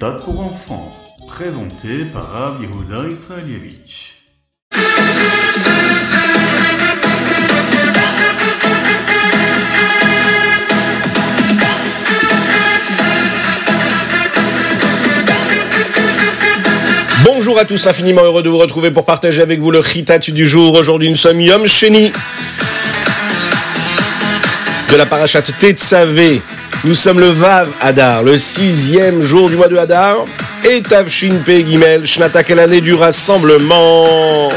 Khritat pour enfants, présenté par Rav Israelievich. Bonjour à tous, infiniment heureux de vous retrouver pour partager avec vous le Chitat du jour. Aujourd'hui, nous sommes Yom Sheni de la parachat Tetzavé. Nous sommes le Vav Hadar, le sixième jour du mois de Hadar, et Tavshin Gimel, Shnata, quelle année du rassemblement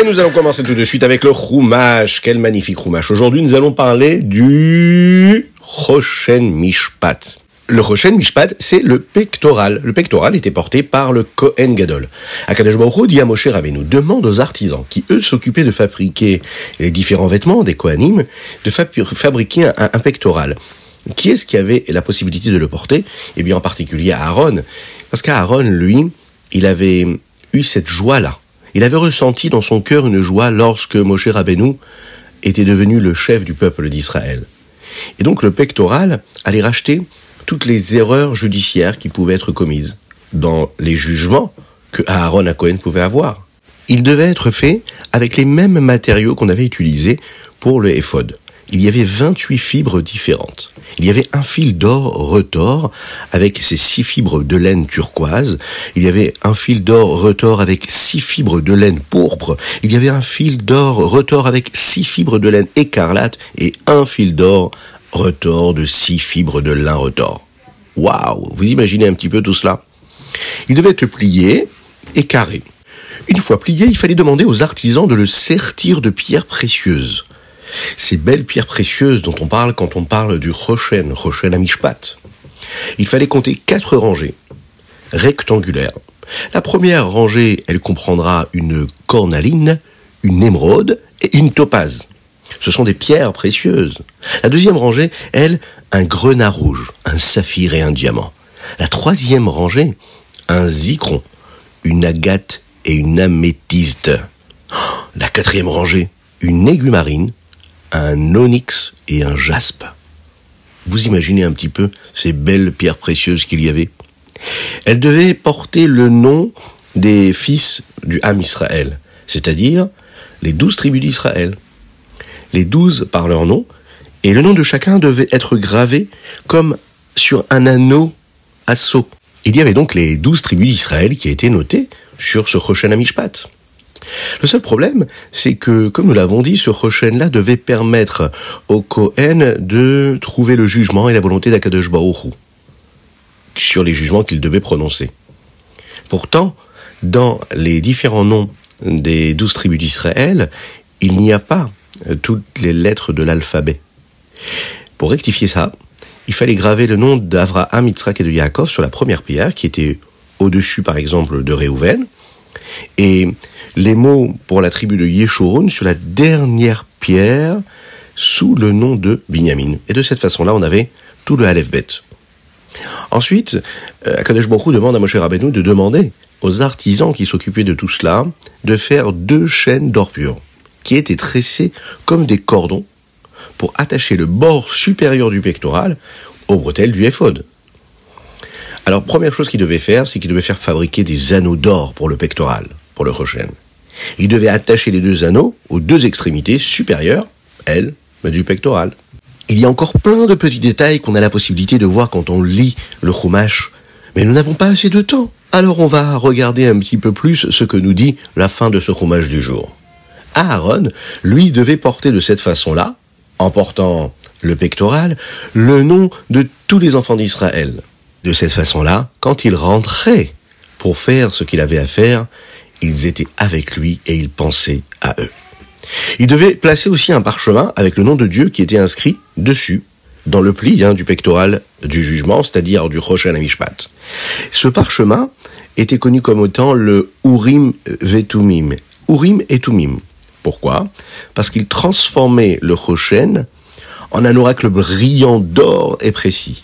Et nous allons commencer tout de suite avec le Chumash. Quel magnifique Chumash. Aujourd'hui, nous allons parler du Choshen Mishpat. Le Choshen Mishpat, c'est le pectoral. Le pectoral était porté par le Kohen Gadol. Akadosh Baruch dit à Moshe Rabbeinu, demande aux artisans qui, eux, s'occupaient de fabriquer les différents vêtements des Kohanim, de fabriquer un, pectoral. Qui est-ce qui avait la possibilité de le porter? Eh bien, en particulier Aaron. Parce qu'Aaron, lui, il avait eu cette joie-là il avait ressenti dans son cœur une joie lorsque Moshe Rabbeinu était devenu le chef du peuple d'Israël. Et donc le pectoral allait racheter toutes les erreurs judiciaires qui pouvaient être commises dans les jugements que Aaron à Cohen pouvait avoir. Il devait être fait avec les mêmes matériaux qu'on avait utilisés pour le éphod il y avait 28 fibres différentes. Il y avait un fil d'or retors avec ses six fibres de laine turquoise. Il y avait un fil d'or retors avec six fibres de laine pourpre. Il y avait un fil d'or retors avec six fibres de laine écarlate et un fil d'or retors de six fibres de lin retors. Waouh Vous imaginez un petit peu tout cela? Il devait être plié et carré. Une fois plié, il fallait demander aux artisans de le sertir de pierres précieuses ces belles pierres précieuses dont on parle quand on parle du Rochen, Rochen Amishpat. Il fallait compter quatre rangées rectangulaires. La première rangée, elle comprendra une cornaline, une émeraude et une topaze. Ce sont des pierres précieuses. La deuxième rangée, elle, un grenat rouge, un saphir et un diamant. La troisième rangée, un zikron, une agate et une améthyste. La quatrième rangée, une aiguille marine, un onyx et un jaspe. Vous imaginez un petit peu ces belles pierres précieuses qu'il y avait? Elles devaient porter le nom des fils du Ham Israël, c'est-à-dire les douze tribus d'Israël. Les douze par leur nom, et le nom de chacun devait être gravé comme sur un anneau à sceau. Il y avait donc les douze tribus d'Israël qui étaient notées sur ce Rochen Amishpat. Le seul problème, c'est que, comme nous l'avons dit, ce Rochen-là devait permettre au Cohen de trouver le jugement et la volonté d'Akadosh Baruch sur les jugements qu'il devait prononcer. Pourtant, dans les différents noms des douze tribus d'Israël, il n'y a pas toutes les lettres de l'alphabet. Pour rectifier ça, il fallait graver le nom d'Avraham, Yitzhak et de Yaakov sur la première pierre, qui était au-dessus, par exemple, de Réhouven, et les mots pour la tribu de Yeshurun sur la dernière pierre sous le nom de Binyamin. Et de cette façon-là, on avait tout le Aleph Bet. Ensuite, euh, Akadosh Baruch demande à Moshe Rabbeinu de demander aux artisans qui s'occupaient de tout cela de faire deux chaînes d'or pur qui étaient tressées comme des cordons pour attacher le bord supérieur du pectoral au bretelles du éphod. Alors, première chose qu'il devait faire, c'est qu'il devait faire fabriquer des anneaux d'or pour le pectoral, pour le Rochen. Il devait attacher les deux anneaux aux deux extrémités supérieures, elles, du pectoral. Il y a encore plein de petits détails qu'on a la possibilité de voir quand on lit le Chumash, mais nous n'avons pas assez de temps. Alors on va regarder un petit peu plus ce que nous dit la fin de ce Chumash du jour. Aaron, lui, devait porter de cette façon-là, en portant le pectoral, le nom de tous les enfants d'Israël. De cette façon-là, quand il rentrait pour faire ce qu'il avait à faire, ils étaient avec lui et il pensait à eux. Il devait placer aussi un parchemin avec le nom de Dieu qui était inscrit dessus, dans le pli hein, du pectoral du jugement, c'est-à-dire du Rosh Mishpat. Ce parchemin était connu comme autant le Urim Vetumim. Urim et Tumim. Pourquoi? Parce qu'il transformait le Roshen en un oracle brillant d'or et précis.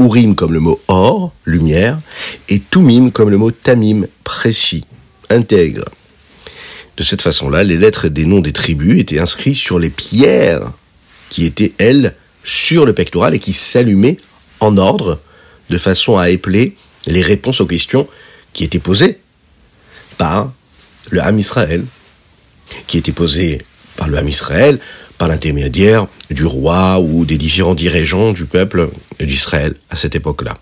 Urim comme le mot or, lumière, et Tumim comme le mot Tamim, précis, intègre. De cette façon-là, les lettres des noms des tribus étaient inscrites sur les pierres qui étaient, elles, sur le pectoral et qui s'allumaient en ordre de façon à épeler les réponses aux questions qui étaient posées par le Ham Israël, qui étaient posées par le Ham Israël, par l'intermédiaire du roi ou des différents dirigeants du peuple d'Israël à cette époque-là.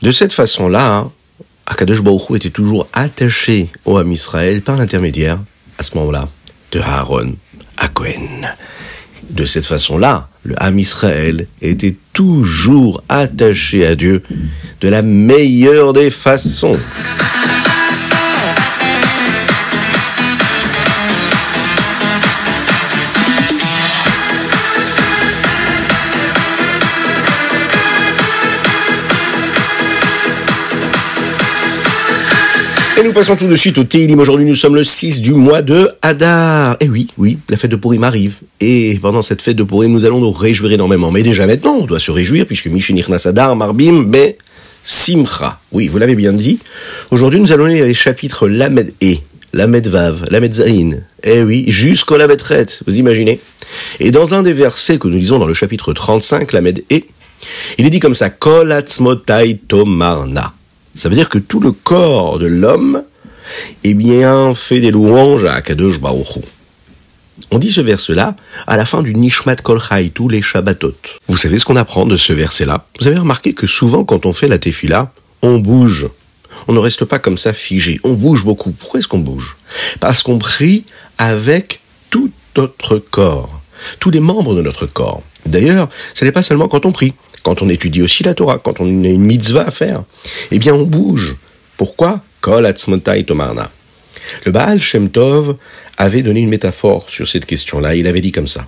De cette façon-là, Akadosh Baruch était toujours attaché au Ham Israël par l'intermédiaire, à ce moment-là, de Aaron à Cohen. De cette façon-là, le Ham Israël était toujours attaché à Dieu de la meilleure des façons. Passons tout de suite au Télim. Aujourd'hui, nous sommes le 6 du mois de Hadar. Et eh oui, oui, la fête de Purim arrive. Et pendant cette fête de Purim, nous allons nous réjouir énormément. Mais déjà maintenant, on doit se réjouir puisque Mishinirnas Hadar, Marbim, Be, Simcha. Oui, vous l'avez bien dit. Aujourd'hui, nous allons lire les chapitres Lamed E, Lamed Vav, Lamed Zain. Eh oui, jusqu'au Lamed Ret, vous imaginez. Et dans un des versets que nous lisons dans le chapitre 35, Lamed E, il est dit comme ça, Kol Atzmotai Tomarna. Ça veut dire que tout le corps de l'homme, eh bien, fait des louanges à Kadosh Baruch On dit ce verset-là à la fin du Nishmat Kol les Shabbatot. Vous savez ce qu'on apprend de ce verset-là? Vous avez remarqué que souvent, quand on fait la tefila, on bouge. On ne reste pas comme ça figé. On bouge beaucoup. Pourquoi est-ce qu'on bouge? Parce qu'on prie avec tout notre corps, tous les membres de notre corps. D'ailleurs, ce n'est pas seulement quand on prie quand on étudie aussi la Torah, quand on a une mitzvah à faire, eh bien on bouge. Pourquoi? Kol tomarna. Le Baal Shem Tov avait donné une métaphore sur cette question-là. Il avait dit comme ça.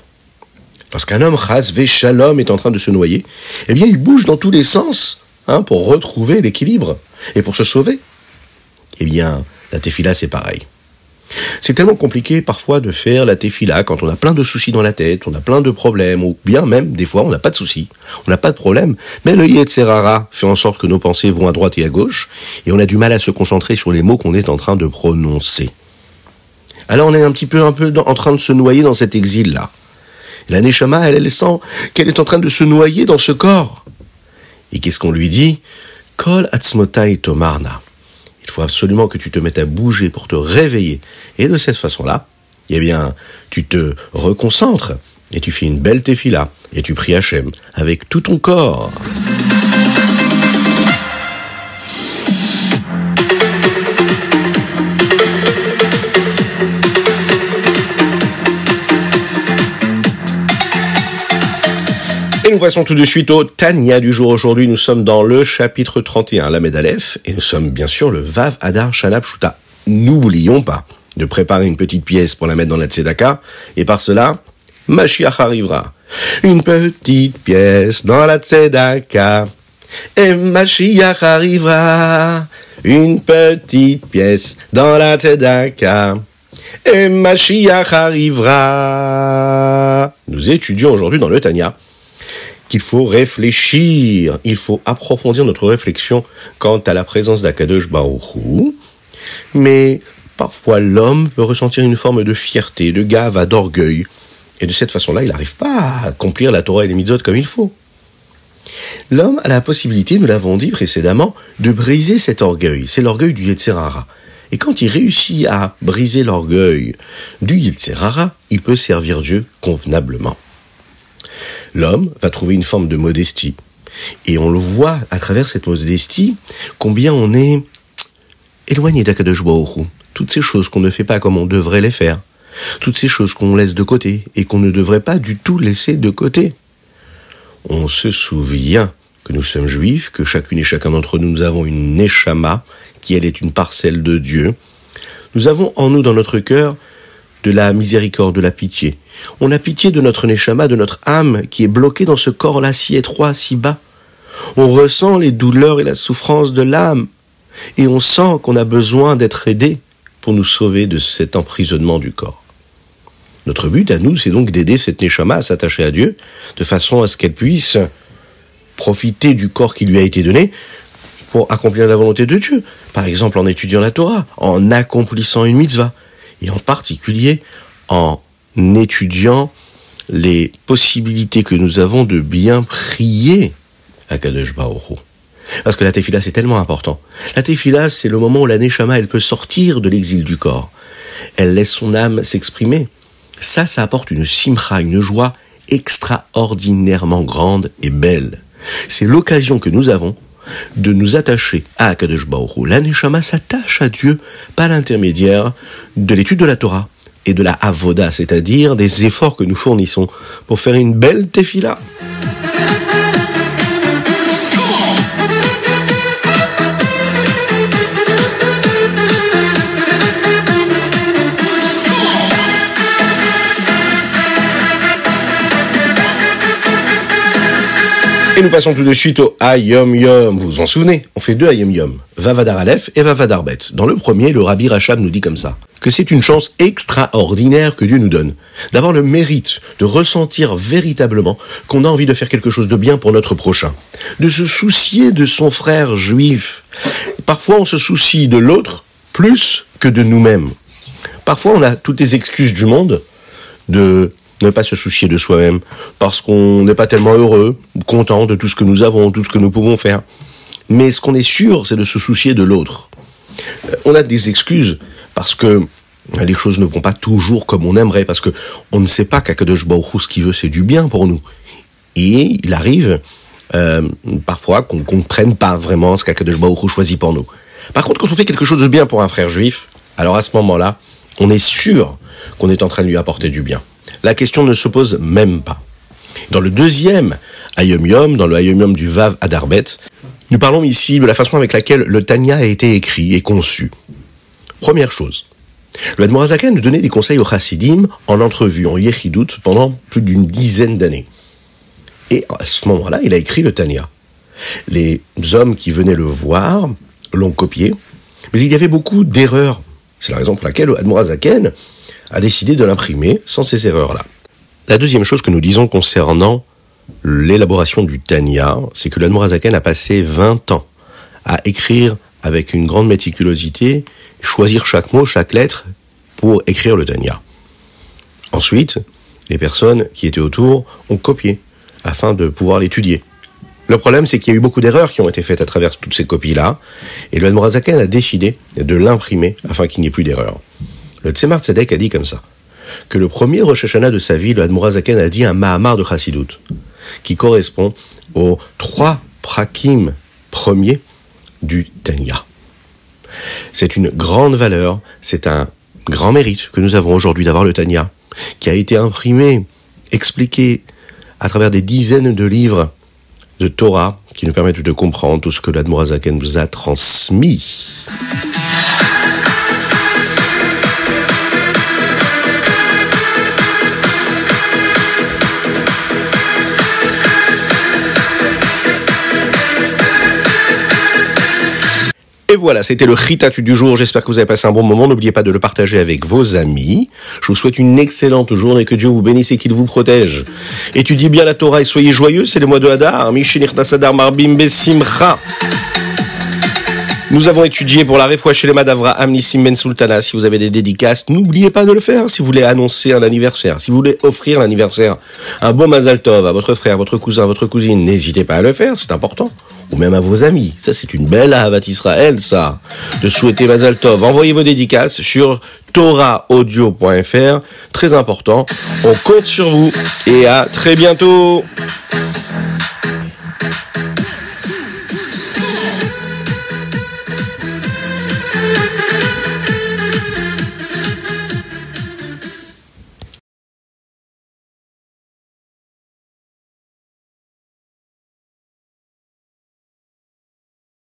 Lorsqu'un homme, chas shalom, est en train de se noyer, eh bien il bouge dans tous les sens hein, pour retrouver l'équilibre et pour se sauver. Eh bien, la tefila, c'est pareil. C'est tellement compliqué parfois de faire la tefila quand on a plein de soucis dans la tête, on a plein de problèmes, ou bien même des fois on n'a pas de soucis, on n'a pas de problème, mais le Yetzerara fait en sorte que nos pensées vont à droite et à gauche, et on a du mal à se concentrer sur les mots qu'on est en train de prononcer. Alors on est un petit peu en train de se noyer dans cet exil-là. La Neshama, elle, elle sent qu'elle est en train de se noyer dans ce corps. Et qu'est-ce qu'on lui dit? Kol atzmotai tomarna. Faut absolument que tu te mettes à bouger pour te réveiller. Et de cette façon-là, eh bien, tu te reconcentres et tu fais une belle tefila et tu pries Hachem avec tout ton corps. Nous passons tout de suite au Tania du jour. Aujourd'hui, nous sommes dans le chapitre 31, la Aleph, et nous sommes bien sûr le Vav Adar Shalab Shuta. N'oublions pas de préparer une petite pièce pour la mettre dans la Tzedaka, et par cela, Mashiach arrivera. Une petite pièce dans la Tzedaka, et Mashiach arrivera. Une petite pièce dans la Tzedaka, et Mashiach arrivera. Nous étudions aujourd'hui dans le Tania qu'il faut réfléchir, il faut approfondir notre réflexion quant à la présence d'Akadosh Baruchou, mais parfois l'homme peut ressentir une forme de fierté, de gave, d'orgueil, et de cette façon-là, il n'arrive pas à accomplir la Torah et les mitzvot comme il faut. L'homme a la possibilité, nous l'avons dit précédemment, de briser cet orgueil. C'est l'orgueil du Yetzerara. Et quand il réussit à briser l'orgueil du Yetzerara, il peut servir Dieu convenablement l'homme va trouver une forme de modestie. Et on le voit à travers cette modestie, combien on est éloigné d'Akadosh Toutes ces choses qu'on ne fait pas comme on devrait les faire. Toutes ces choses qu'on laisse de côté et qu'on ne devrait pas du tout laisser de côté. On se souvient que nous sommes juifs, que chacune et chacun d'entre nous, nous avons une neshama, qui elle est une parcelle de Dieu. Nous avons en nous, dans notre cœur, de la miséricorde, de la pitié. On a pitié de notre neshama, de notre âme qui est bloquée dans ce corps-là si étroit, si bas. On ressent les douleurs et la souffrance de l'âme et on sent qu'on a besoin d'être aidé pour nous sauver de cet emprisonnement du corps. Notre but à nous, c'est donc d'aider cette neshama à s'attacher à Dieu de façon à ce qu'elle puisse profiter du corps qui lui a été donné pour accomplir la volonté de Dieu. Par exemple, en étudiant la Torah, en accomplissant une mitzvah. Et en particulier, en étudiant les possibilités que nous avons de bien prier à Kadesh Baruch Parce que la tefila, c'est tellement important. La tefila, c'est le moment où la neshama, elle peut sortir de l'exil du corps. Elle laisse son âme s'exprimer. Ça, ça apporte une simcha, une joie extraordinairement grande et belle. C'est l'occasion que nous avons de nous attacher à Akadosh Baruch La neshama s'attache à Dieu par l'intermédiaire de l'étude de la Torah et de la avoda, c'est-à-dire des efforts que nous fournissons pour faire une belle tefila. Et nous passons tout de suite au Ayom Yom. Vous vous en souvenez? On fait deux Ayom Yom. Vavadar Aleph et Vavadar Bet. Dans le premier, le Rabbi Rachab nous dit comme ça. Que c'est une chance extraordinaire que Dieu nous donne. D'avoir le mérite de ressentir véritablement qu'on a envie de faire quelque chose de bien pour notre prochain. De se soucier de son frère juif. Parfois, on se soucie de l'autre plus que de nous-mêmes. Parfois, on a toutes les excuses du monde de ne pas se soucier de soi-même, parce qu'on n'est pas tellement heureux, content de tout ce que nous avons, tout ce que nous pouvons faire. Mais ce qu'on est sûr, c'est de se soucier de l'autre. Euh, on a des excuses parce que les choses ne vont pas toujours comme on aimerait, parce que on ne sait pas qu'Akadosh Baruch ce qu'il veut, c'est du bien pour nous. Et il arrive euh, parfois qu'on ne comprenne pas vraiment ce qu'Akadosh Baruch choisit pour nous. Par contre, quand on fait quelque chose de bien pour un frère juif, alors à ce moment-là, on est sûr qu'on est en train de lui apporter du bien la question ne se pose même pas. Dans le deuxième Ayom Yom, dans le Ayom Yom du Vav Adarbet, nous parlons ici de la façon avec laquelle le Tanya a été écrit et conçu. Première chose, le Admorazaken nous donnait des conseils au Chassidim en entrevue, en Yechidut, pendant plus d'une dizaine d'années. Et à ce moment-là, il a écrit le Tanya. Les hommes qui venaient le voir l'ont copié, mais il y avait beaucoup d'erreurs. C'est la raison pour laquelle le Admorazaken a décidé de l'imprimer sans ces erreurs-là. La deuxième chose que nous disons concernant l'élaboration du Tanya, c'est que l'Admorazaken a passé 20 ans à écrire avec une grande méticulosité, choisir chaque mot, chaque lettre pour écrire le Tanya. Ensuite, les personnes qui étaient autour ont copié afin de pouvoir l'étudier. Le problème, c'est qu'il y a eu beaucoup d'erreurs qui ont été faites à travers toutes ces copies-là, et le a décidé de l'imprimer afin qu'il n'y ait plus d'erreurs. Le Tzemar Tzedek a dit comme ça, que le premier Rosh Hashanah de sa vie, le Admorazaken a dit un Mahamar de Chassidut, qui correspond aux trois prakim premiers du Tanya. C'est une grande valeur, c'est un grand mérite que nous avons aujourd'hui d'avoir le Tanya, qui a été imprimé, expliqué à travers des dizaines de livres de Torah qui nous permettent de comprendre tout ce que l'Admorazaken nous a transmis. Voilà, c'était le Ritatu du jour. J'espère que vous avez passé un bon moment. N'oubliez pas de le partager avec vos amis. Je vous souhaite une excellente journée. Que Dieu vous bénisse et qu'il vous protège. Étudiez bien la Torah et soyez joyeux. C'est le mois de Hadar. Marbim Besimcha. Nous avons étudié pour la chez les Madavra Nissim Ben Sultana. Si vous avez des dédicaces, n'oubliez pas de le faire. Si vous voulez annoncer un anniversaire, si vous voulez offrir l'anniversaire, un beau Mazal Tov à votre frère, votre cousin, votre cousine, n'hésitez pas à le faire. C'est important ou même à vos amis. Ça, c'est une belle Ahavat Israël, ça, de souhaiter Mazal Tov. Envoyez vos dédicaces sur torahaudio.fr. Très important. On compte sur vous et à très bientôt.